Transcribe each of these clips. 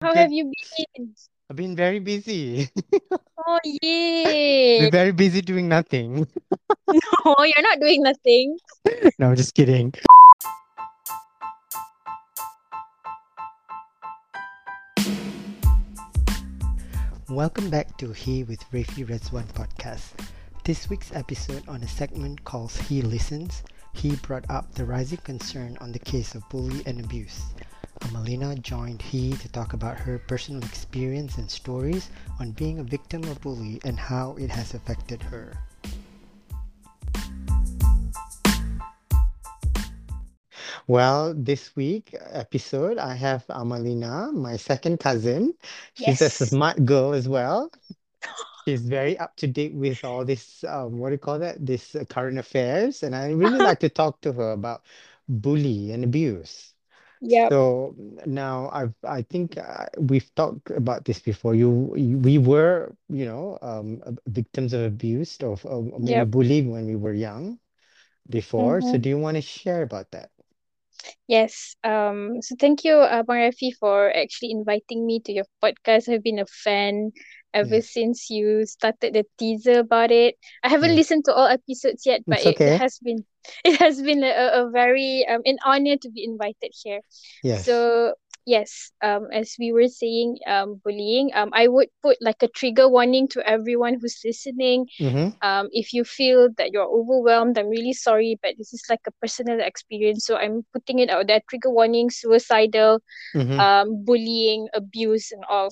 How have you been? I've been very busy. Oh, Been yay. very busy doing nothing. No, you're not doing nothing. No, I'm just kidding. Welcome back to He with Rafi Rezwan podcast. This week's episode on a segment called He Listens, he brought up the rising concern on the case of bully and abuse. Amalina joined He to talk about her personal experience and stories on being a victim of bully and how it has affected her. Well, this week episode, I have Amalina, my second cousin. She's a smart girl as well. She's very up to date with all this, um, what do you call that? This uh, current affairs, and I really like to talk to her about bully and abuse. Yep. So now I've I think uh, we've talked about this before. You, you we were, you know, um, victims of abuse of, of Yep. bullying when we were young before. So Mm-hmm. do you want to share about that? Yes. Um, so thank you, uh, Bang Rafi, for actually inviting me to your podcast. I've been a fan ever Yes. since you started the teaser about it. I haven't Yes. listened to all episodes yet, but It's it has been it has been a, a very um an honor to be invited here. Yes. So yes, um, as we were saying, um, bullying, um, I would put like a trigger warning to everyone who's listening. Mm-hmm. Um, if you feel that you're overwhelmed, I'm really sorry, but this is like a personal experience, so I'm putting it out there. Trigger warning, suicidal, Mm-hmm. um, bullying, abuse, and all.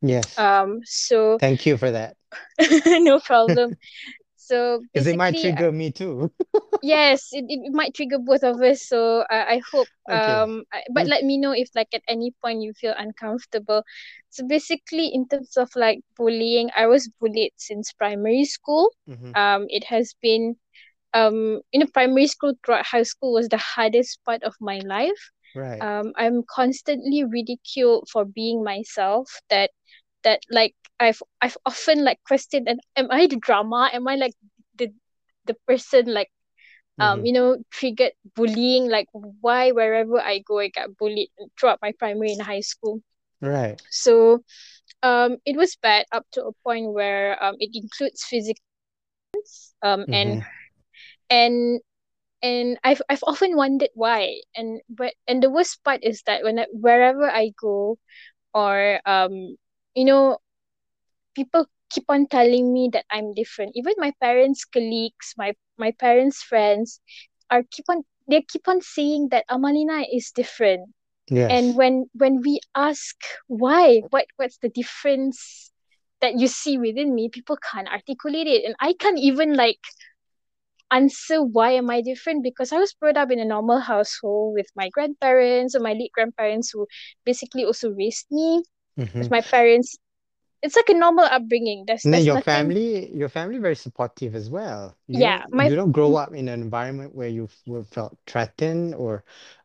Yes. Um, so Thank you for that. no problem. So Because it might trigger me too. yes, it, it might trigger both of us. So uh, I hope Okay. um, I, but let me know if like at any point you feel uncomfortable. So basically, in terms of like bullying, I was bullied since primary school. Mm-hmm. Um, it has been um, you know, primary school throughout high school was the hardest part of my life. Right. Um, I'm constantly ridiculed for being myself. That that like I've I've often like questioned, and am I the drama? Am I like the the person like um Mm-hmm. you know triggered bullying? Like why wherever I go I get bullied throughout my primary and high school. Right. So um it was bad up to a point where um it includes physical um Mm-hmm. and and I've I've often wondered why. And but and the worst part is that when I, wherever I go or um you know people keep on telling me that I'm different. Even my parents' colleagues, my my parents' friends are keep on they keep on saying that Amalina is different. And when when we ask why, what what's the difference that you see within me, people can't articulate it. And I can't even like answer why am I different because I was brought up in a normal household with my grandparents or my late grandparents who basically also raised me. Mm-hmm. With my parents, it's like a normal upbringing. There's And then your nothing. family, your family very supportive as well. You Yeah, don't my you don't grow up in an environment where you were felt threatened or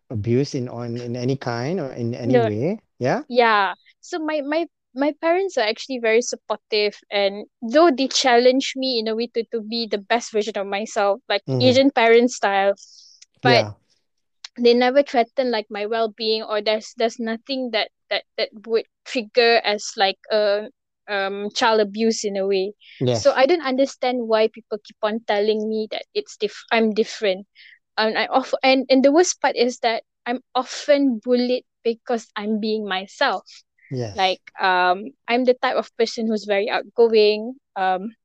abused in on in any kind or in any no way. Yeah? yeah. So my my my parents are actually very supportive and though they challenge me in a way to, to be the best version of myself, like Mm-hmm. Asian parent style, but Yeah. they never threaten like my well-being or there's there's nothing that that that would trigger as like a um child abuse in a way so i don't understand why people keep on telling me that it's diff- i'm different and i often and, and the worst part is that i'm often bullied because i'm being myself Yes. like um i'm the type of person who's very outgoing um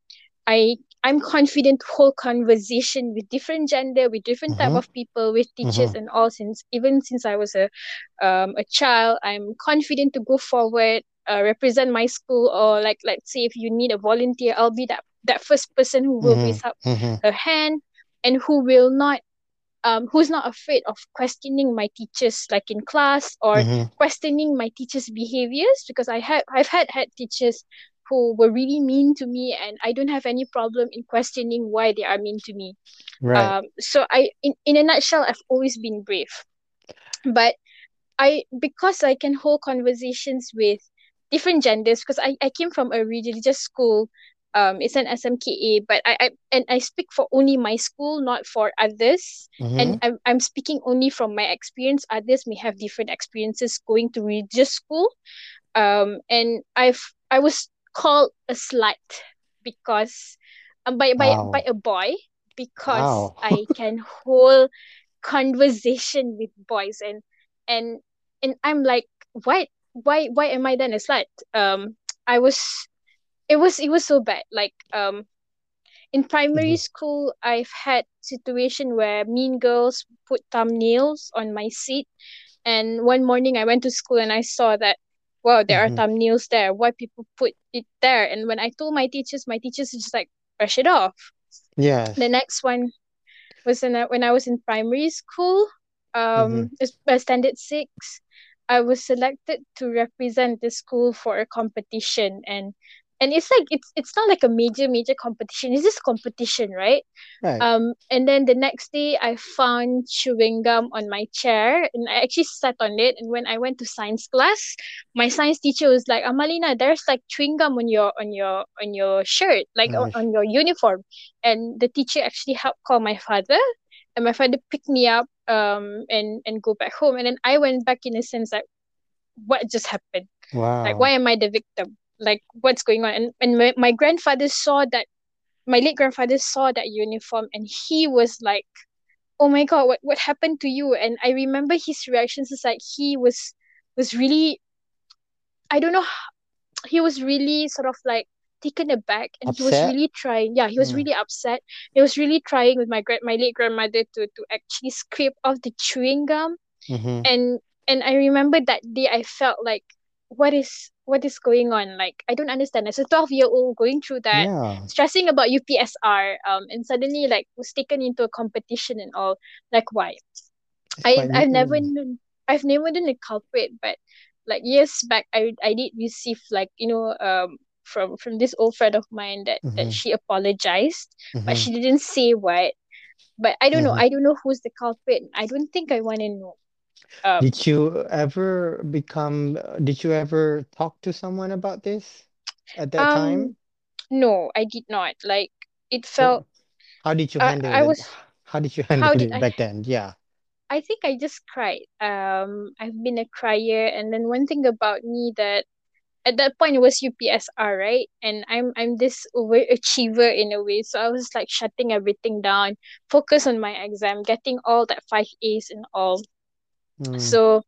i i'm confident to hold conversation with different gender with different type Mm-hmm. of people with teachers Mm-hmm. and all since even since i was a um a child i'm confident to go forward uh, represent my school or like let's say if you need a volunteer i'll be that that first person who will raise up Mm-hmm. Mm-hmm. her hand and who will not um who's not afraid of questioning my teachers like in class or Mm-hmm. questioning my teachers behaviors because i had i've had had teachers who were really mean to me and i don't have any problem in questioning why they are mean to me Right. um so i in, in a nutshell i've always been brave but i because i can hold conversations with different genders because i, I came from a religious school um it's an SMKA, but I, I and I speak for only my school, not for others. Mm-hmm. And I'm I'm speaking only from my experience. Others may have different experiences going to religious school. Um and I've I was called a slut because um, by by Wow. by a boy because Wow. I can hold conversation with boys and and and I'm like what why why am I then a slut um I was it was it was so bad. Like um in primary Mm-hmm. school I've had situation where mean girls put thumbnails on my seat. And one morning I went to school and I saw that wow there are Mm-hmm. thumbnails there. Why people put it there? And when I told my teachers my teachers just like brush it off. Yeah. the next one was in a, when I was in primary school um uh, standard 6 I was selected to represent the school for a competition. And and it's like it's it's not like a major major competition. It's just competition right? Right. um and then the next day I found chewing gum on my chair and I actually sat on it. And when I went to science class my science teacher was like Amalina there's like chewing gum on your on your on your shirt like on, on your uniform. And the teacher actually helped call my father and my father picked me up um and and go back home. And then I went back in a sense like what just happened? Wow. like why am I the victim like what's going on. And and my, my grandfather saw that my late grandfather saw that uniform and he was like oh my god what what happened to you? And I remember his reactions is like he was was really I don't know he was really sort of like taken aback and he was really trying yeah he was Mm. really upset. He was really trying with my grand my late grandmother to to actually scrape off the chewing gum. Mm-hmm. and and I remember that day I felt like what is what is going on like I don't understand as a 12 year old going through that Yeah. stressing about UPSR um and suddenly like was taken into a competition and all like why It's I I've never known I've never known a culprit but like years back I I did receive like you know um from from this old friend of mine that Mhm. that she apologized but Mhm. she didn't say what but I don't know. I don't know who's the culprit I don't think I want to know um Did you ever become, uh, did you ever talk to someone about this at that time? um no I did not like it felt how did you handle I it? was How did you handle did it I back then? Yeah. I think I just cried. Um, I've been a crier, and then one thing about me that at that point it was UPSR, right? And I'm I'm this overachiever in a way, so I was like shutting everything down, focus on my exam, getting all that five A's and all. Mm. So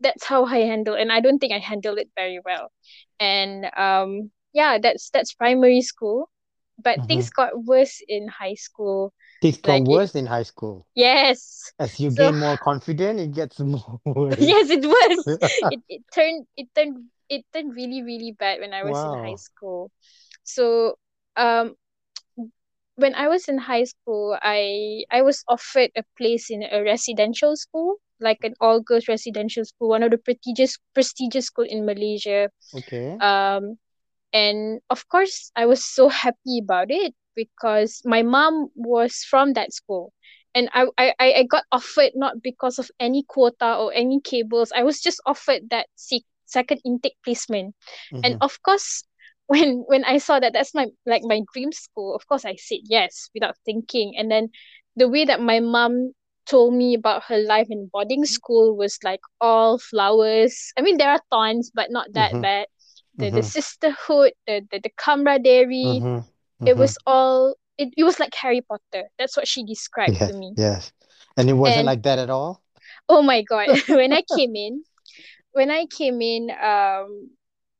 that's how I handle, and I don't think I handled it very well. And um, yeah, that's that's primary school, but Mhm. things got worse in high school. Things got Like it, worse in high school. yes. As you So gain more confident, it gets more worse. yes, it was. It it turned it turned it turned really really bad when I was in high school. So um when I was in high school, I I was offered a place in a residential school, like an all girls residential school, one of the prestigious prestigious school in Malaysia. Okay. Um and of course I was so happy about it because my mom was from that school. And I, I, I got offered not because of any quota or any cables. I was just offered that se- second intake placement. And Mhm. of course, when when I saw that that's my like my dream school, of course I said yes without thinking. And then the way that my mom told me about her life in boarding school was like all flowers. I mean there are thorns, but not that Mhm. bad. The the Mhm. sisterhood, the the, the camaraderie, Mhm. it Mhm. was all it, it was like Harry Potter. That's what she described to me. Yes. And it wasn't And like that at all? oh my god, when I came in, when I came in, um,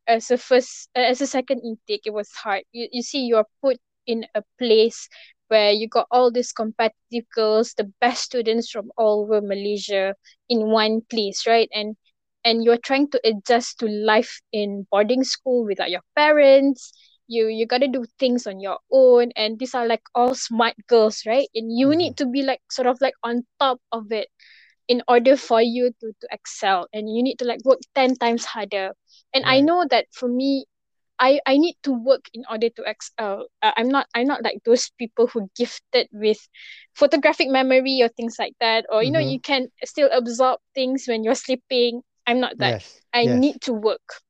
as a first, as a second intake, it was hard. You you see, you're put in a place where you got all these competitive girls, the best students from all over Malaysia in one place, right? And and you're trying to adjust to life in boarding school without your parents. You you gotta do things on your own, and these are like all smart girls, right? And you Mhm. need to be like sort of like on top of it in order for you to to excel and you need to like work 10 times harder and i know that for me i i need to work in order to excel uh, i'm not i'm not like those people who gifted with photographic memory or things like that or you know Mhm. you can still absorb things when you're sleeping i'm not that Yes. i Yes. need to work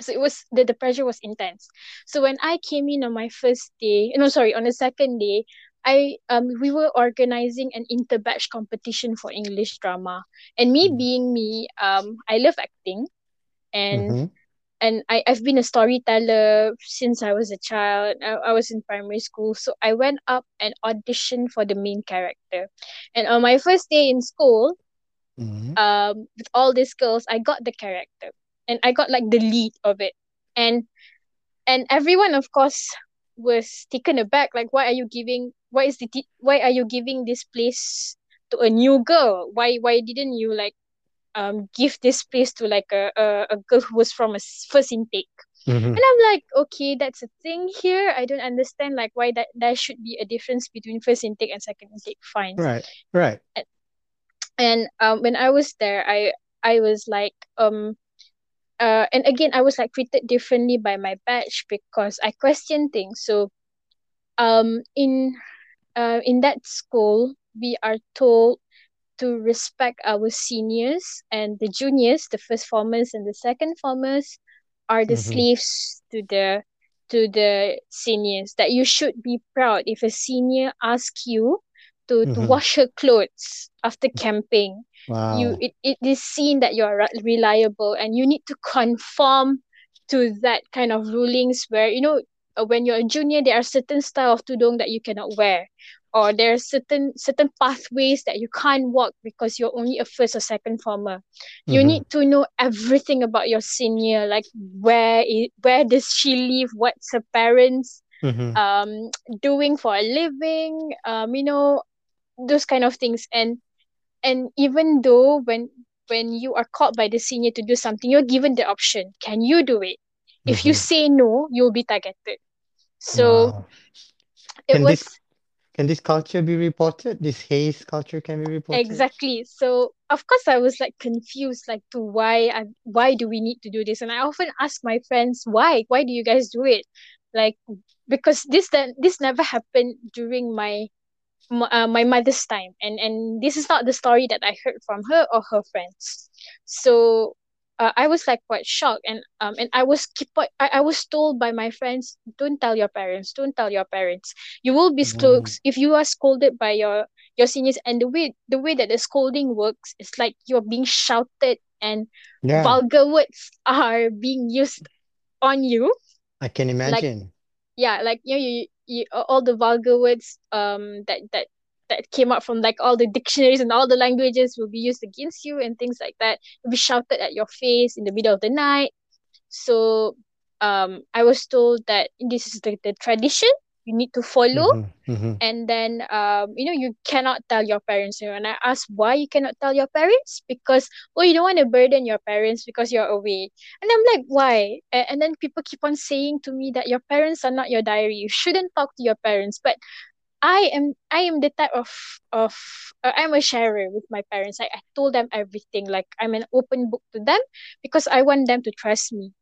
so it was the, the pressure was intense so when i came in on my first day no sorry on the second day i um we were organizing an interbatch competition for english drama and me Mm. being me um i love acting and Mhm. and I, I've been a storyteller since I was a child. I, I was in primary school. So I went up and auditioned for the main character. And on my first day in school, Mhm. um, with all these girls, I got the character. And I got like the lead of it. And and everyone of course was taken aback. Like why are you giving why is the why are you giving this place to a new girl? Why why didn't you like um give this place to like a, a, a girl who was from a first intake? Mhm. And I'm like, okay, that's a thing here. I don't understand like why that there should be a difference between first intake and second intake. Fine. Right. Right. And um when I was there, I I was like um uh and again I was like treated differently by my batch because I questioned things. So um in uh in that school we are told to respect our seniors and the juniors, the first formers and the second formers are the Mhm. slaves to the to the seniors. That you should be proud if a senior asks you to, to Mhm. wash her clothes after camping. You it, it is seen that you are reliable and you need to conform to that kind of rulings where you know uh, when you're a junior there are certain style of tudung that you cannot wear or there are certain certain pathways that you can't walk because you're only a first or second former. You Mhm. need to know everything about your senior, like where i- where does she live, what's her parents Mhm. um doing for a living, um you know those kind of things. And and even though when when you are called by the senior to do something, you're given the option. Can you do it? If you Mhm. say no, you'll be targeted. So Wow. it Can was this can this culture be reported? This haze culture can be reported? Exactly. So of course I was like confused like to why I why do we need to do this? And I often ask my friends why? Why do you guys do it? Like because this that this never happened during my uh, my mother's time. And and this is not the story that I heard from her or her friends. So uh, I was like quite shocked. And um and I was keep I, I was told by my friends don't tell your parents. Don't tell your parents. You will be scolded Mm. if you are scolded by your your seniors. And the way the way that the scolding works is like you're being shouted and Yeah, vulgar words are being used on you. I can like imagine. yeah like you know you, you all the vulgar words um that that that came out from like all the dictionaries and all the languages will be used against you and things like that. Will be shouted at your face in the middle of the night. So um i was told that this is the, the tradition you need to follow. Mhm. Mhm. and then um you know you cannot tell your parents. You know and i asked why you cannot tell your parents? Because oh you don't want to burden your parents because you're away. And i'm like why? A- and then people keep on saying to me that your parents are not your diary. You shouldn't talk to your parents. But i am i am the type of of uh, i'm a sharer with my parents. I, I told them everything. Like i'm an open book to them because i want them to trust me.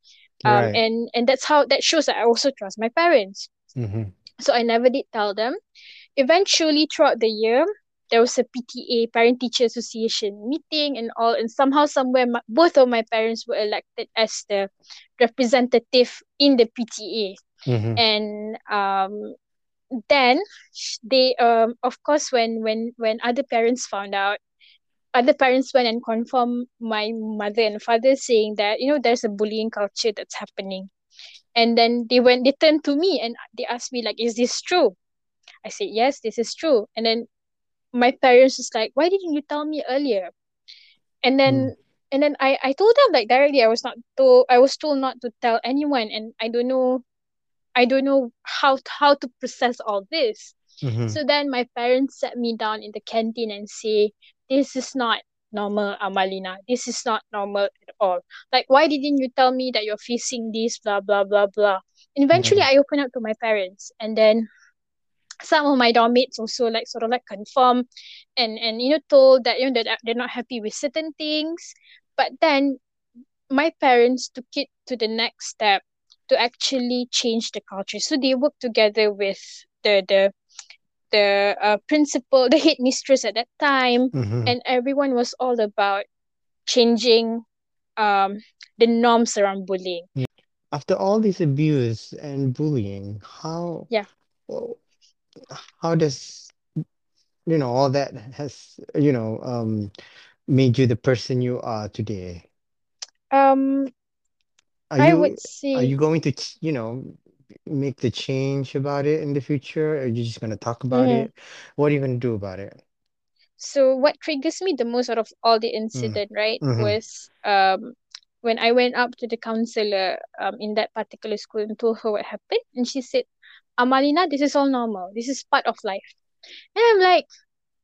Um Right. and and that's how that shows that i also trust my parents. Mhm. So i never did tell them. Eventually throughout the year there was a PTA parent teacher association meeting and all and somehow somewhere my, both of my parents were elected as the representative in the PTA Mhm. and um then they um of course when when when other parents found out other parents went and confirmed my mother and father saying that you know there's a bullying culture that's happening and then they went they turned to me and they asked me like is this true I said, yes, this is true. And then my parents was like, why didn't you tell me earlier? And Mm. then and then I, I told them like directly I was not told I was told not to tell anyone and I don't know I don't know how how to process all this. Mhm. So then my parents sat me down in the canteen and say, This is not normal, Amalina. This is not normal at all. Like why didn't you tell me that you're facing this, blah blah blah blah. And eventually Mhm. I opened up to my parents and then some of my dorm mates also like sort of like confirm and and you know told that you know that they're not happy with certain things but then my parents took it to the next step to actually change the culture so they worked together with the the the uh, principal the head mistress at that time Mhm. and everyone was all about changing um the norms around bullying after all this abuse and bullying, how Yeah. how does you know all that has you know um made you the person you are today? Um, Are I you would are you going to you know make the change about it in the future? Or are you just gonna talk about mhm. it? What are you gonna do about it? So what triggers me the most out of all the Mm. incident, right, Mm-hmm. was um when I went up to the counselor um in that particular school and told her what happened, and she said, Amalina, this is all normal. This is part of life. And I'm like,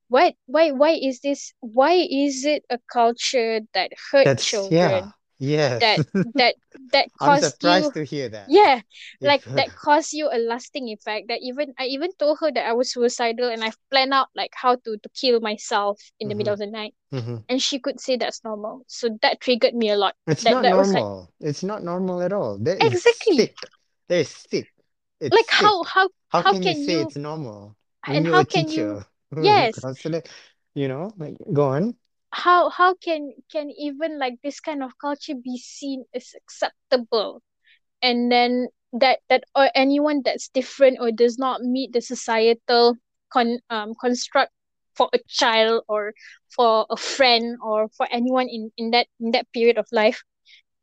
what? Why? Why is this? Why is it a culture that hurt That's yeah. children? Yes. That that that I'm caused surprised you to hear that. yeah like that caused you a lasting effect that even i even told her that i was suicidal and i've planned out like how to to kill myself in the hmm middle of the night hmm and she could say that's normal so that triggered me a lot It's that not that was like normal. It's not normal at all. That exactly sick. That is sick. It's like how sick. how How how can you say you it's normal and how can you yes you know, like go on. How how can can even like this kind of culture be seen as acceptable? And then that that or anyone that's different or does not meet the societal con um construct for a child or for a friend or for anyone in in that in that period of life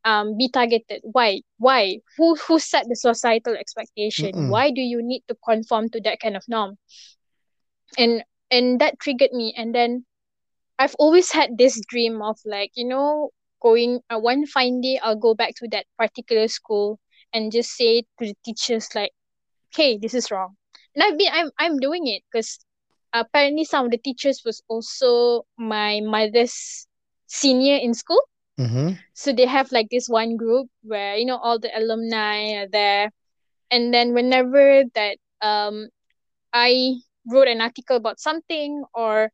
um be targeted. Why? Why? Who who set the societal expectation? Mm-mm. why do you need to conform to that kind of norm? And and that triggered me. And then I've always had this dream of like, you know, going uh, one fine day I'll go back to that particular school and just say to the teachers like, "Hey, this is wrong." And I've been I'm I'm doing it because apparently some of the teachers was also my mother's senior in school. Mm-hmm. So they have like this one group where, you know, all the alumni are there. And then whenever that um I wrote an article about something or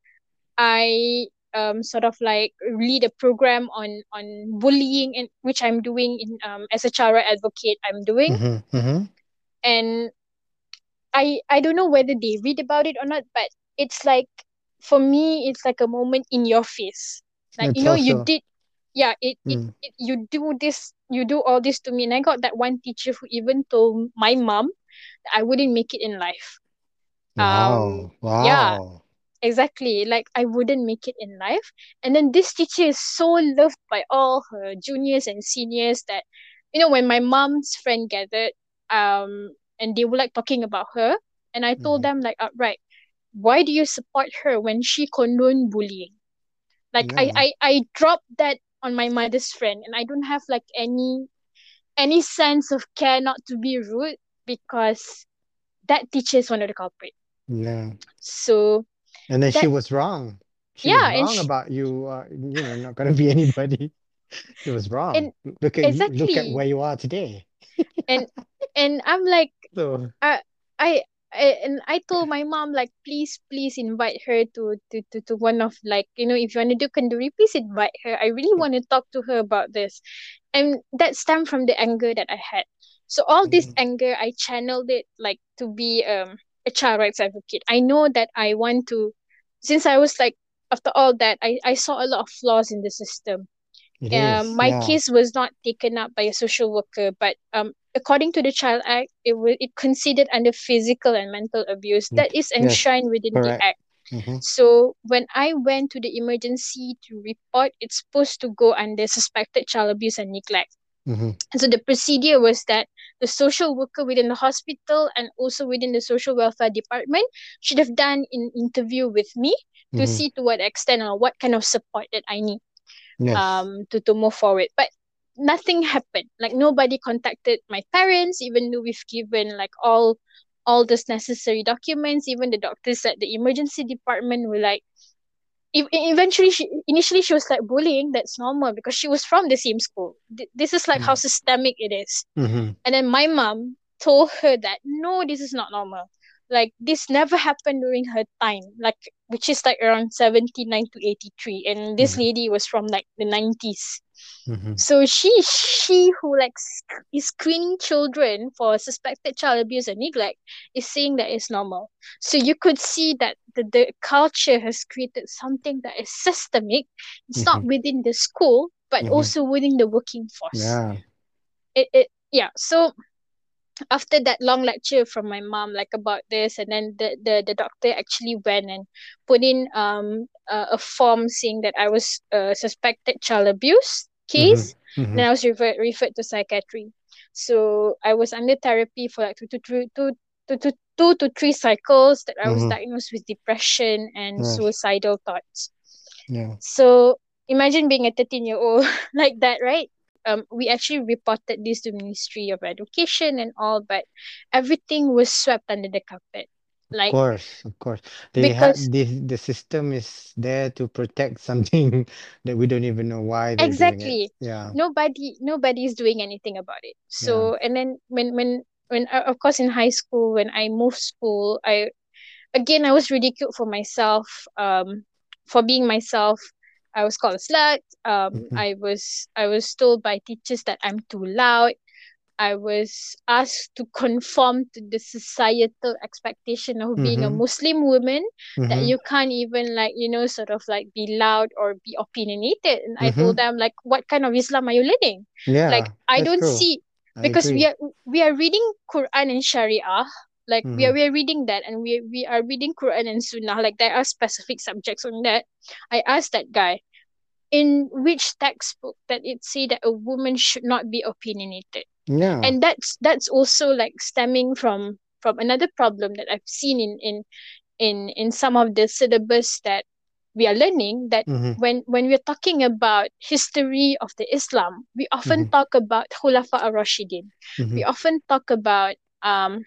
I um sort of like lead a program on on bullying and which I'm doing in um as a child advocate I'm doing Mm-hmm. Mm-hmm. and I I don't know whether they read about it or not but it's like for me it's like a moment in your face like you It's know you did yeah it, it mm. it you do this you do all this to me and I got that one teacher who even told my mom that I wouldn't make it in life um Wow. yeah Wow. Exactly. Like I wouldn't make it in life. And then this teacher is so loved by all her juniors and seniors that, you know, when my mom's friend gathered, um, and they were like talking about her, and I told Mm-hmm. them like outright, why do you support her when she condone bullying? Like I, I, I dropped that on my mother's friend and I don't have like any any sense of care not to be rude because that teacher is one of the culprit. Yeah. So And then she was wrong. She was yeah, and wrong sh- about you. Uh, you know, not gonna be anybody. She was wrong. and Look at you. Look at where you are today. and and i'm like So. i i I, and I told my mom like please please invite her to to to, to one of like you know if you want to do kenduri please invite her I really want to talk to her about this and that stemmed from the anger that I had so all this Mm, anger I channeled it like to be um a child rights advocate I know that I want to since I was like after all that I I saw a lot of flaws in the system It um, is. my Yeah. case was not taken up by a social worker, but um, according to the Child Act, it was it considered under physical and mental abuse. Mm, That is Yes. enshrined within the act. Mm-hmm. So when I went to the emergency to report, it's supposed to go under suspected child abuse and neglect. Mm-hmm. And so the procedure was that the social worker within the hospital and also within the social welfare department should have done an interview with me to Mm-hmm. see to what extent or what kind of support that I need Yes. um to to move forward but nothing happened like nobody contacted my parents even though we've given like all all those necessary documents even the doctors at the emergency department were like eventually she initially she was like bullying that's normal because she was from the same school Th- this is like how Mm. systemic it is Mm-hmm. and then my mom told her that no, this is not normal. Like this never happened during her time, like which is like around seventy nine to eighty three, and this Mm-hmm. lady was from like the nineties. Mm-hmm. So she she who like sc- is screening children for suspected child abuse and neglect is saying that it's normal. So you could see that the, the culture has created something that is systemic. It's not Mm-hmm. within the school, but Mm-hmm. also within the working force Yeah. it, it yeah so after that long lecture from my mom like about this and then the the, the doctor actually went and put in um a, a form saying that I was a suspected child abuse case Mm-hmm. then I was referred referred to psychiatry so I was under therapy for like two to three two to two, two to three cycles that I was Mm-hmm. diagnosed with depression and Yes. suicidal thoughts Yeah. so imagine being a 13 year old like that, right? Um, we actually reported this to Ministry of Education and all, but everything was swept under the carpet. Like, Of course, of course. They have the the system is there to protect something that we don't even know why they're doing it. exactly Yeah. nobody nobody is doing anything about it. Yeah. So and then when when when uh, of course in high school when I moved school, I again I was ridiculed for myself, um, for being myself. I was called a slut. Um, Mhm. I was I was told by teachers that I'm too loud. I was asked to conform to the societal expectation of being a Mhm. Muslim woman that Mhm. you can't even like you know sort of like be loud or be opinionated. And I told them like, what kind of Islam are you leading? Like I don't true. see because we are we are reading Quran and Sharia. Like we are we are reading that and we we are reading Quran and Sunnah. Like there are specific subjects on that. I asked that guy in which textbook that it say that a woman should not be opinionated Yeah. and that's that's also like stemming from from another problem that I've seen in in in in some of the syllabus that we are learning that Mhm. when when we're talking about history of the Islam, we often Mhm. talk about Khulafa ar-Rashidin. We Mhm. often talk about um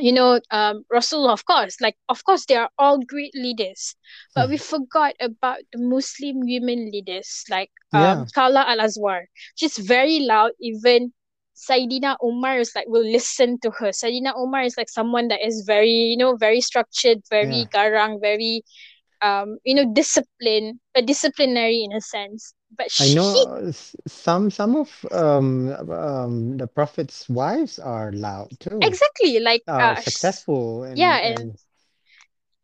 you know um Rasulullah of course like of course they are all great leaders but we Mhm. forgot about the Muslim women leaders like Yeah. um Khawlah Al-Azwar she's very loud even Saidina Umar is like will listen to her. Saidina Umar is like someone that is very, you know, very structured, very Yeah. garang, very um, you know, discipline a disciplinary in a sense. But she... I know some some of um um the prophet's wives are loud too. exactly like Are uh successful and yeah, and and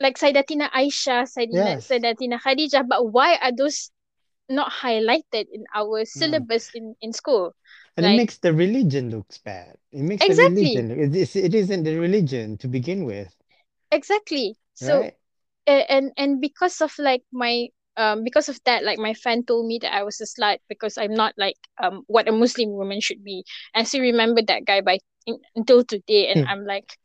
like Sayyidatina Aisha, Sayyidina yes. Sayyidatina Khadijah, but why are those not highlighted in our Mm. syllabus in, in school? And it makes the religion looks bad. It makes the exactly, religion. It, it isn't the religion to begin with, exactly. So right? And and because of like my um because of that like my friend told me that I was a slut because I'm not like um what a Muslim woman should be. I still remember that guy by in, until today and Hmm. I'm like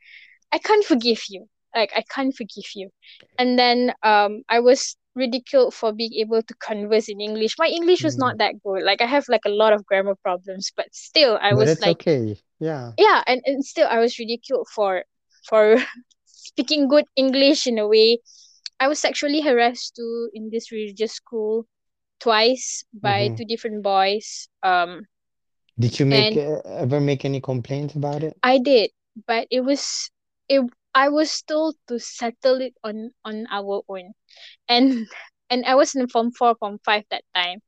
I can't forgive you. Like I can't forgive you. And then um I was ridiculed for being able to converse in English. My English was Mm. not that good. Like I have like a lot of grammar problems, but still I But was it's like okay. Yeah. yeah, and, and still I was ridiculed for for speaking good English in a way. I was sexually harassed too in this religious school twice by hmm two different boys. Um, Did you make uh, ever make any complaints about it? I did, but it was it. I was told to settle it on on our own, and and I was in form four, form five that time,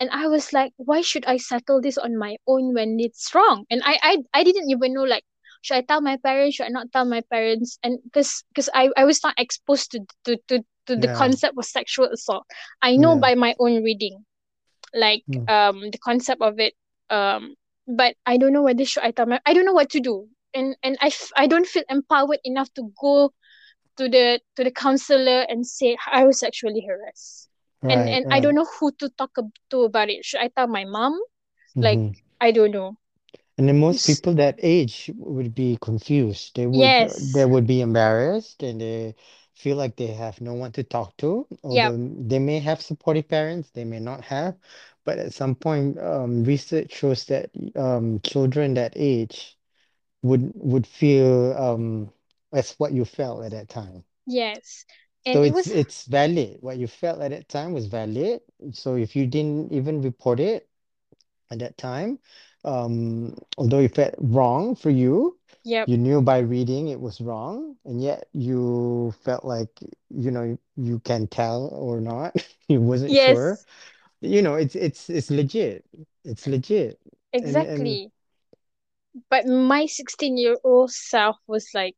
and I was like, why should I settle this on my own when it's wrong? And I I I didn't even know like should I tell my parents? Should I not tell my parents? And because because I I was not exposed to to to to the Yeah. concept of sexual assault. I know Yeah. by my own reading, like Mm. um the concept of it. Um, but I don't know whether should I tell my I don't know what to do. And and I f- I don't feel empowered enough to go to the to the counselor and say I was sexually harassed. And Right. and I don't know who to talk to about it. Should I tell my mom? Like hmm I don't know. And then most people that age would be confused. They would Yes. they would be embarrassed and they feel like they have no one to talk to. Yep. Although they may have supportive parents, they may not have. But at some point, um, research shows that um, children that age would would feel um, as what you felt at that time. Yes. So And it it's was it's valid. What you felt at that time was valid. So if you didn't even report it at that time, um, although it felt wrong for you, yep. you knew by reading it was wrong, and yet you felt like, you know, you can tell or not. You wasn't sure. Yes. You know, it's it's it's legit. It's legit. And and Exactly. But my 16 year old self was like,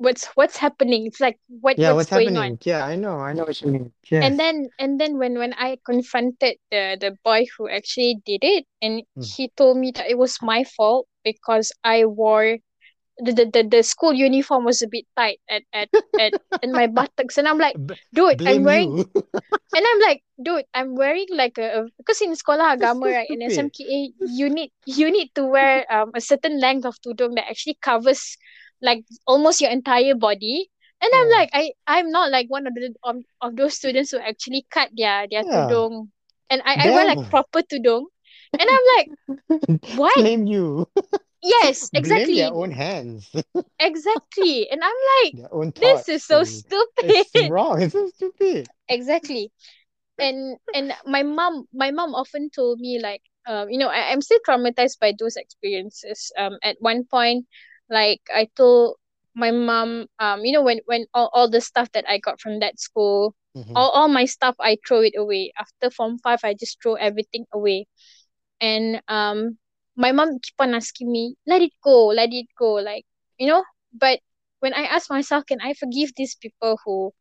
what's what's happening? It's like what yeah, what's what's going on? Yeah, I know. I know what you mean. And then and then when when I confronted the the boy who actually did it and Mm. he told me that it was my fault because I wore the the, the, the school uniform was a bit tight at at at in my buttocks and I'm like, dude, I'm wearing and I'm like, dude, I'm wearing like a, a because in sekolah agama so right in. SMKA you need you need to wear um a certain length of tudung that actually covers like almost your entire body. And I'm like, I I'm not like one of the of, of those students who actually cut their their Yeah. tudung, and I I wear like proper tudung, and I'm like, what? Blame you. Yes, Blame their own hands, exactly, and I'm like, this is so and it's stupid. wrong. It's so stupid. Exactly. and and my mom my mom often told me like um you know I, I'm still traumatized by those experiences um at one point like I told my mom um you know when when all, all the stuff that I got from that school hmm all, all my stuff I throw it away. After form five I just throw everything away. And um my mom keep on asking me let it go let it go like you know? But when I ask myself can I forgive these people who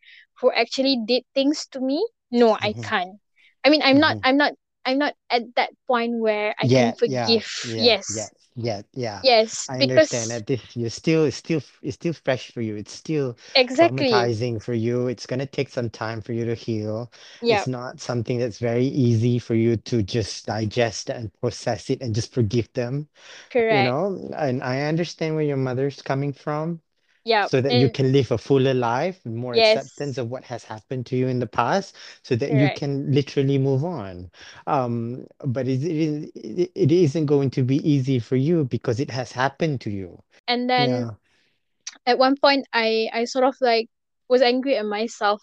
who actually did things to me? No I hmm can't. I mean I'm not hmm I'm not I'm not at that point where I can Yeah, yeah, forgive yeah, yes yeah, yeah, yeah. yes I understand that this you're still it's still it's still fresh for you. It's still exactly traumatizing for you. It's gonna take some time for you to heal. yeah It's not something that's very easy for you to just digest and process it and just forgive them, Correct. you know? And I understand where your mother's coming from. Yeah so that you can live a fuller life, more acceptance of what has happened to you in the past, so that you can literally move on. Um, but it, it it isn't going to be easy for you because it has happened to you. and then Yeah. at one point I I sort of like was angry at myself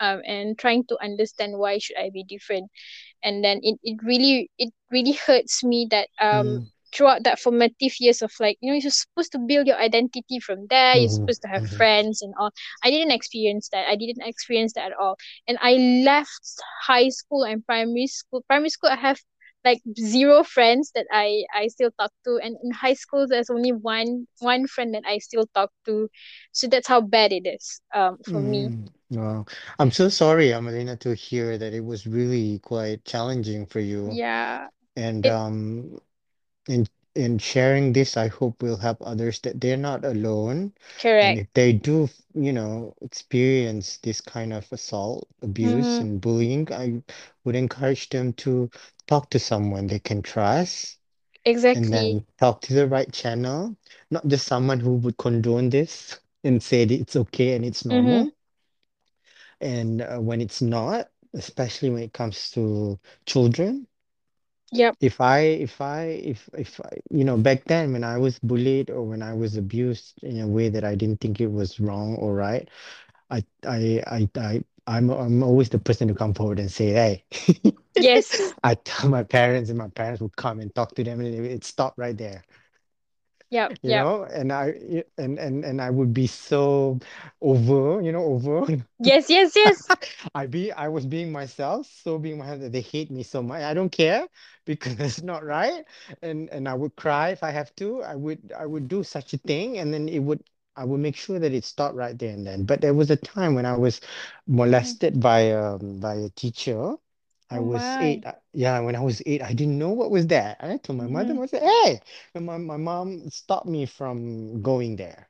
um and trying to understand why should I be different and then it, it really it really hurts me that um Mm, throughout that formative years of like you know you're supposed to build your identity from there you're mhm, supposed to have mhm, friends and all. I didn't experience that. I didn't experience that at all. And I left high school and primary school primary school I have like zero friends that I I still talk to. And in high school there's only one one friend that I still talk to. So that's how bad it is um for me. Mm. Wow. I'm so sorry, Amalina, to hear that it was really quite challenging for you. yeah. And it um, in in sharing this, I hope will help others that they're not alone. And correct if they do, you know, experience this kind of assault, abuse, mm-hmm. and bullying, I would encourage them to talk to someone they can trust and exactly then talk to the right channel, not just someone who would condone this and say that it's okay and it's mm-hmm. normal. And uh, when it's not, especially when it comes to children, yep. if I if I if if I, you know back then when I was bullied or when I was abused in a way that I didn't think it was wrong or right, I I I I I'm I'm always the person to come forward and say, hey, yes. I tell my parents and my parents would come and talk to them and it, it stopped right there yep you yep know and I and and and I would be so over you know over yes yes yes I be I was being myself, so being myself that they hate me so much. I don't care because it's not right. And and I would cry if I have to. I would I would do such a thing and then it would I would make sure that it stopped right there and then. But there was a time when I was mm-hmm. molested by um by a teacher. I oh was my eight. Yeah, when I was eight, I didn't know what was that. I told my mother, mm-hmm. I said, hey, and my, my mom stopped me from going there.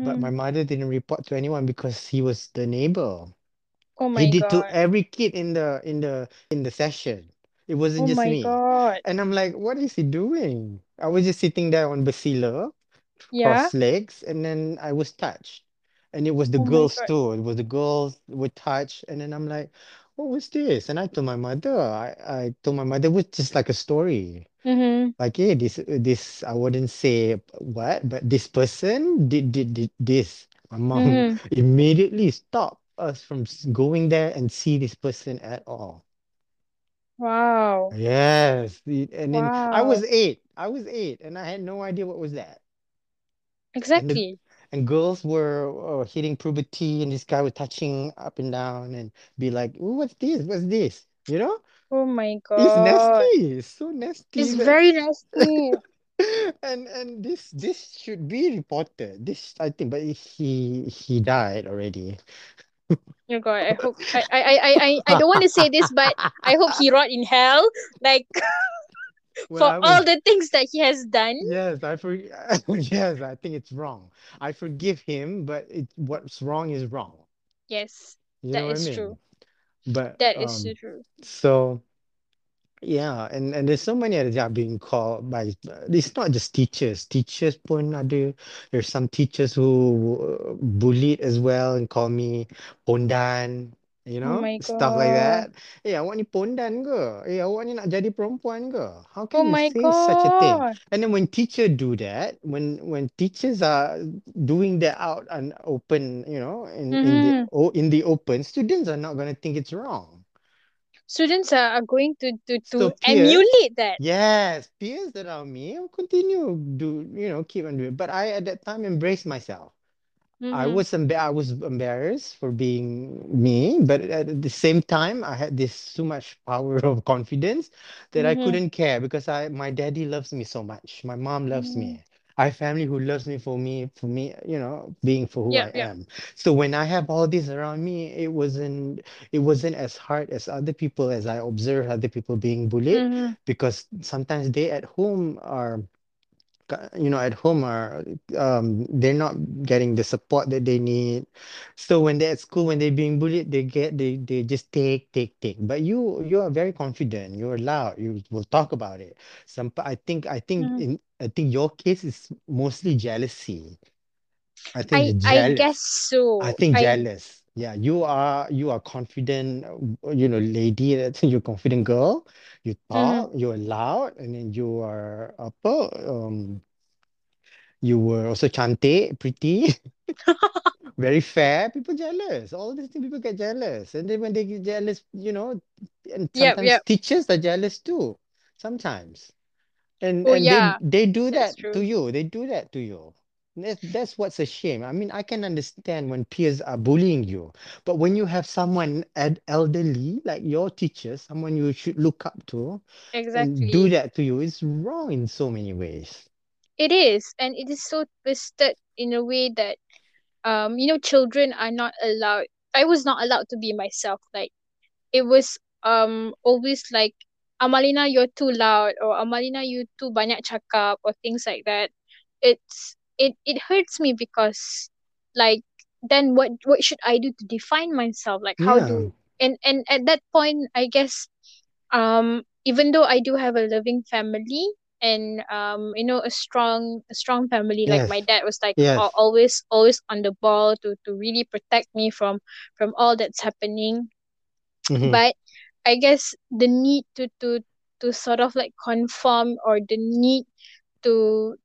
But Mm-hmm. my mother didn't report to anyone because he was the neighbor. oh my god. He did to every kid in the in the in the session. It oh wasn't just my me. god And I'm like, what is he doing? I was just sitting there on Basila, yeah cross legs, and then I was touched. And it was the oh girls too. It was the girls were touched. And then I'm like, what was this? And I told my mother, I, I told my mother it was just like a story. mm-hmm. Like, hey, this this I wouldn't say what, but this person did did, did this. My mom Mm-hmm. immediately stopped us from going there and see this person at all. wow Yes, and then I was eight. I was eight, and I had no idea what was that. Exactly and girls were uh, hitting puberty, and this guy was touching up and down, and be like, "Ooh, what's this? What's this?" You know, oh my god it's nasty. It's so nasty it's very nasty and and this this should be reported. This I think, but he he died already. oh god I hope I I I I I don't want to say this but I hope he rot in hell like for I all the things that he has done. yes, I for yes, I think it's wrong. I forgive him, but it what's wrong is wrong. Yes, You that what I is true. mean? But That is so um, true. so Yeah, and and there's so many others that are being called by. It's not just teachers. Teachers pun ada. There's some teachers who uh, bullied as well and call me pondan, you Oh know, my stuff like god. that. Eh, awak ni pondan ke? Eh, awak ni nak jadi perempuan ke? How Oh can you my say such a thing? god. And then when teacher do that, when when teachers are doing that out and open, you know, in in the Mm-hmm. oh in the open, students are not gonna think it's wrong. Students are, are going to, to, So to peers, emulate that. yes, peers around me will continue do you know keep on doing. But I at that time embraced myself. I Mm-hmm. was emba- I was embarrassed for being me, but at the same time, I had this so much power of confidence that I Mm-hmm. couldn't care because I my daddy loves me so much. My mom loves Mm-hmm. me. I have family who loves me for me for me, you know, being for who I Yep, yep. am. So when I have all this around me, it wasn't it wasn't as hard as other people as I observe other people being bullied Mm-hmm. because sometimes they at home are you know at home are um they're not getting the support that they need. So when they're at school when they're being bullied they get they they just take take take. But you you are very confident. You're loud. You will talk about it. Some i think i think Mm-hmm. in i think your case is mostly jealousy. I think I I guess so. I think I jealous yeah you are you are confident uh, you know lady that you're confident girl you mm-hmm. talk you're loud and then you are apa um you were also cantik, pretty, very fair. People jealous. All these things, people get jealous. And then when they get jealous, you know, and Yep, sometimes yep. teachers are jealous too. Sometimes. And Oh and they yeah, they do that's that to true. you. They do that to you. That's, that's what's a shame. I mean, I can understand when peers are bullying you, but when you have someone ed elderly, like your teacher, someone you should look up to, and do that to you, it's wrong in so many ways. It is, and it is so twisted in a way that um, you know, children are not allowed. I was not allowed to be myself. Like it was um always like Amalina, you're too loud, or Amalina, you too banyak cakap, or things like that. It's it it hurts me because like then what what should I do to define myself? Like how Yeah. do and and at that point, I guess um even though I do have a loving family and um you know a strong a strong family like my dad was like Yes. always always on the ball to to really protect me from from all that's happening hmm but I guess the need to to to sort of like conform or the need to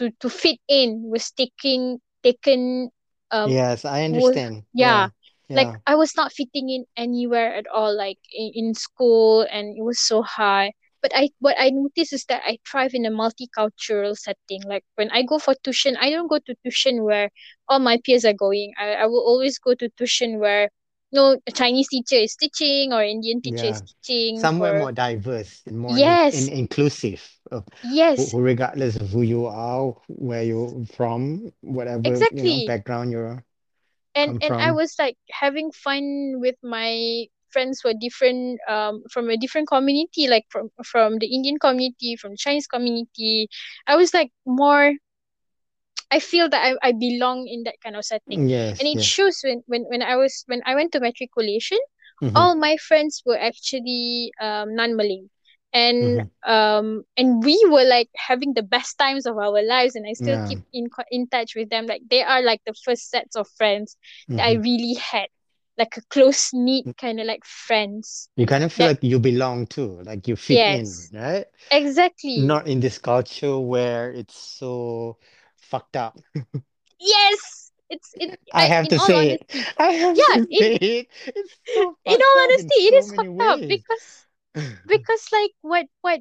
to to fit in was taking taken um Yes, I was understand. yeah. Yeah. like Yeah. I was not fitting in anywhere at all like in, in school and it was so hard but I what I noticed is that I thrive in a multicultural setting. Like when I go for tuition I don't go to tuition where all my peers are going. I, I will always go to tuition where no a Chinese teacher is teaching or Indian teacher is teaching Somewhere or more diverse and more in, in yes inclusive yes. regardless of who you are, where you're from, whatever, you know, exactly. background you're and and I was like having fun with my friends who are different um from a different community like from from the Indian community from the Chinese community. I was like more I feel that I, I belong in that kind of setting. Yes, and it yes. shows when, when when I was when I went to matriculation hmm all my friends were actually um non-Malay and hmm um and we were like having the best times of our lives and I still Yeah. keep in in touch with them like they are like the first sets of friends that I hmm really had like a close knit kind of like friends You kind of feel that like you belong too, like you fit in, right? exactly Not in this culture where it's so fucked up. yes it's it I I have to say it. I have yeah to in say it. It's so in all up in honesty it so is fucked up because because like what what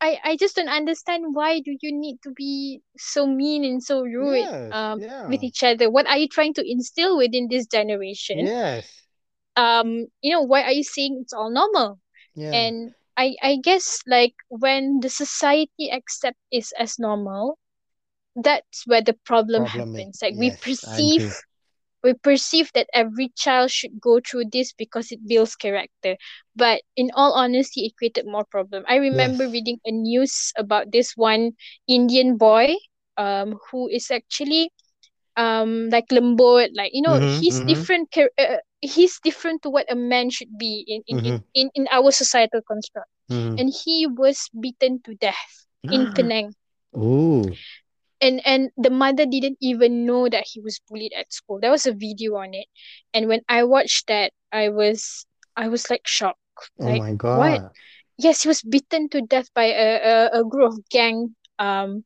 I I just don't understand why do you need to be so mean and so rude Yes, um with each other? What are you trying to instill within this generation? yes, Um, you know, why are you saying it's all normal? yeah. And I I guess like when the society accept is as normal, that's where the problem Problematic. happens. Like we Yes, I perceive. We perceive that every child should go through this because it builds character but in all honesty it created more problem i remember Yes. reading a news about this one indian boy um who is actually um like lembut like you know Mm-hmm. he's Mm-hmm. different uh, he's different to what a man should be in in in, Mm-hmm. in, in our societal construct Mm-hmm. and he was beaten to death in penang Ooh. And and the mother didn't even know that he was bullied at school. There was a video on it. And when i watched that i was i was like shocked. Oh like my what? Yes he was beaten to death by a a, a group of gang um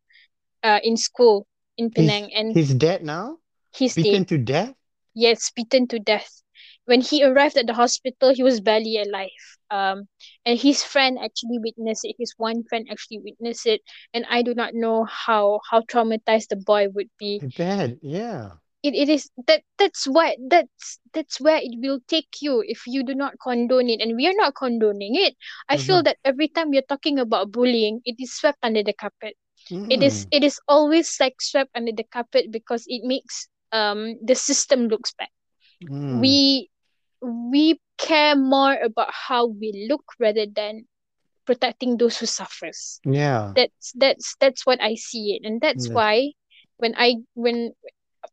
uh in school in He's penang. And he's dead now? he's Beaten dead. to death? yes beaten to death when he arrived at the hospital he was barely alive um and his friend actually witnessed it his one friend actually witnessed it and i do not know how how traumatized the boy would be I bet. Yeah. it, it is that that's what that's that's where it will take you if you do not condone it and we are not condoning it i feel Mm-hmm. that every time we're talking about bullying it is swept under the carpet it is Mm. it is always like swept under the carpet because it makes um the system looks bad Mm. we we care more about how we look rather than protecting those who suffers Yeah. that's that's that's what i see it and that's Yes. why when i when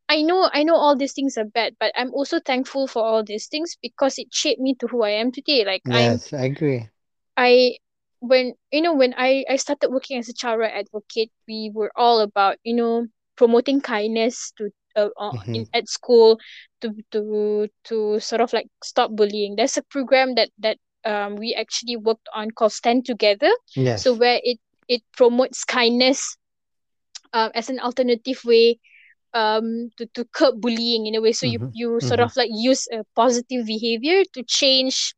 i know i know all these things are bad but i'm also thankful for all these things because it shaped me to who i am today like i'm Yes, I agree. i when you know when i i started working as a child right advocate we were all about you know promoting kindness to uh, uh, Mm-hmm. in at school to to to sort of like stop bullying there's a program that that um we actually worked on called stand together yes. so where it it promotes kindness um as an alternative way um to, to curb bullying in a way so you Mm-hmm. you sort Mm-hmm. of like use a positive behavior to change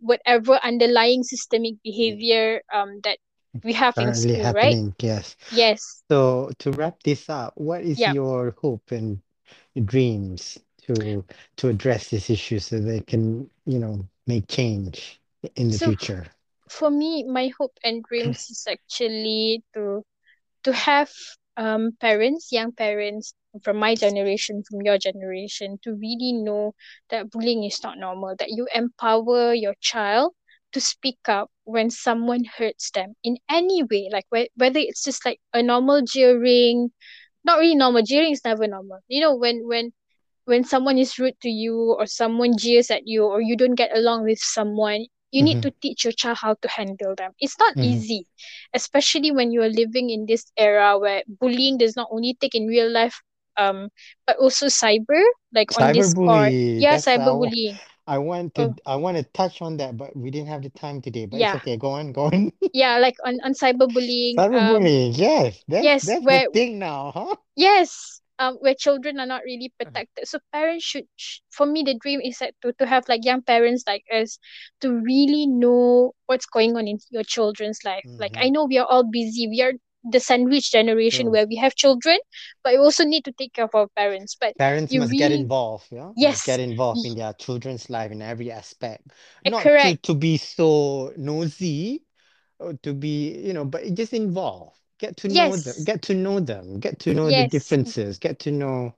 whatever underlying systemic behavior um that we have in Currently school right happening. Yes. yes So to wrap this up, what is yeah your hope and dreams to to address this issue so they can, you know, make change in the so future? for me my hope and dreams is actually to to have um parents young parents from my generation from your generation to really know that bullying is not normal that you empower your child to speak up when someone hurts them in any way like whe- whether it's just like a normal jeering not really normal jeering is never normal you know when when when someone is rude to you or someone jeers at you or you don't get along with someone you need Mm-hmm. to teach your child how to handle them it's not Mm-hmm. easy especially when you are living in this era where bullying does not only take in real life um but also cyber like on discord Cyberbully. yeah That's I, wa- cyberbullying I want oh to I want to touch on that, but we didn't have the time today. But it's okay. Go on, go on. yeah like on on cyberbullying um Cyberbullying. Yes, that's yes that's the where thing now, huh? yes um where children are not really protected so parents should sh- for me the dream is that to, to have like young parents like us to really know what's going on in your children's life like Mm-hmm. i know we are all busy we are the sandwich generation Sure. where we have children but we also need to take care of our parents but Parents must get involved, yeah? Must yes get involved in their children's life in every aspect. uh, Not to correct to be so nosy or to be, you know, but just involve. Get to know them, get to know them, get to know the differences, get to know,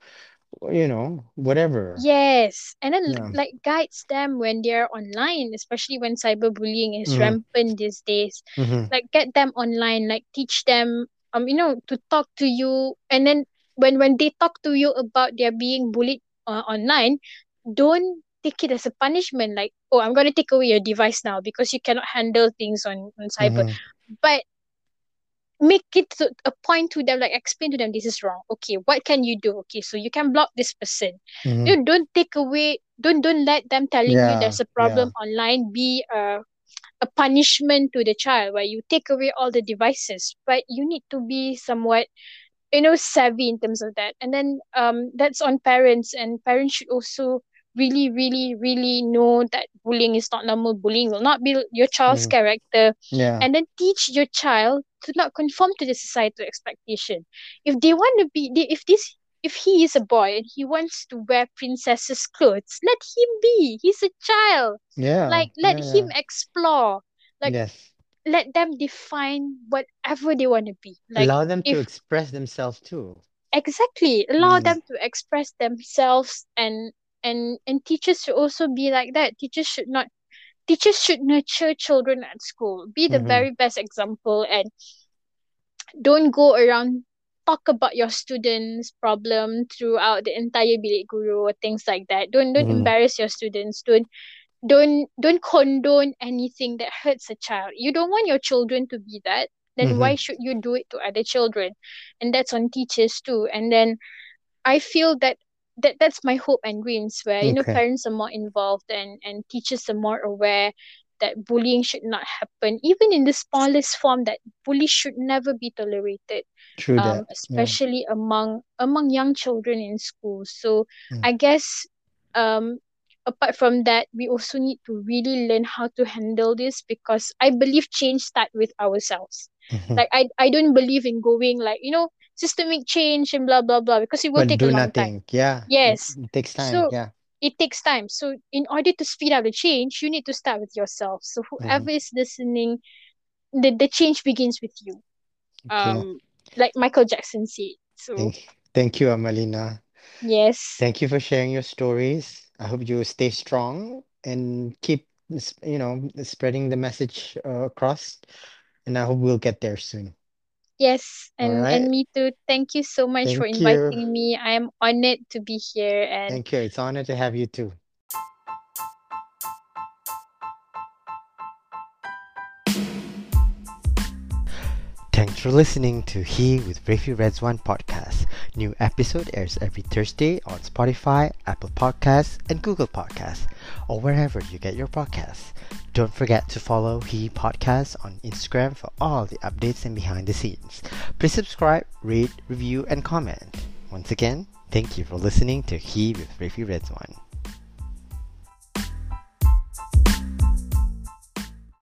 you know, whatever. Yes, and then Yeah. like guides them when they're online, especially when cyberbullying is Mm-hmm. rampant these days. Mm-hmm. Like get them online, like teach them um you know to talk to you and then when when they talk to you about their being bullied uh, online, don't take it as a punishment like oh I'm going to take away your device now because you cannot handle things on on cyber. Mm-hmm. But make it to a point to them like explain to them this is wrong. Okay what can you do? Okay so you can block this person. Mm-hmm. you don't take away don't don't let them telling you there's a Yeah. problem online be a a punishment to the child where you take away all the devices. But you need to be somewhat you know savvy in terms of that. And then um that's on parents and parents should also really really really know that bullying is not normal bullying will not build your child's Mm-hmm. character Yeah. and then teach your child to not conform to the societal expectation if they want to be they, if this if he is a boy and he wants to wear princess's clothes let him be he's a child Yeah. like let Yeah. him Yeah. explore like Yes. let them define whatever they want to be like Allow them to express themselves too. exactly allow Mm. them to express themselves and and and teachers should also be like that. Teachers should not teachers should nurture children at school. Be the Mhm. very best example and don't go around talk about your students problem throughout the entire bilik guru or things like that. Don't don't Mhm. embarrass your students. Don't don't don't condone anything that hurts a child. You don't want your children to be that. Then why Mhm. should you do it to other children? And that's on teachers too. And then i feel that that that's my hope and dreams where you know parents are more involved and and teachers are more aware that bullying should not happen even in the smallest form that bully should never be tolerated True um that. Yeah. especially among among young children in school so Mm. i guess um apart from that we also need to really learn how to handle this because i believe change start with ourselves Mhm. like i i don't believe in going like you know systemic change and blah blah blah because it will But take do a long time nothing. Yeah. Yes it takes time. so Yeah. it takes time so in order to speed up the change you need to start with yourself so whoever Mhm. is listening the, the change begins with you Okay. um like michael jackson said so Thank, thank you, Amalina. yes Thank you for sharing your stories. I hope you stay strong and keep, you know, spreading the message uh, across. And I hope we'll get there soon. Yes, and right. and me too. Thank you so much for Thank you. inviting me. I am honored to be here and Thank you. It's an honor to have you too. Thanks for listening to He with Rafi Redzwan podcast. New episode airs every Thursday on Spotify, Apple Podcasts, and Google Podcasts, or wherever you get your podcasts. Don't forget to follow He Podcast on Instagram for all the updates and behind the scenes. Please subscribe, rate, review, and comment. Once again, thank you for listening to He with Rafi Redzwan.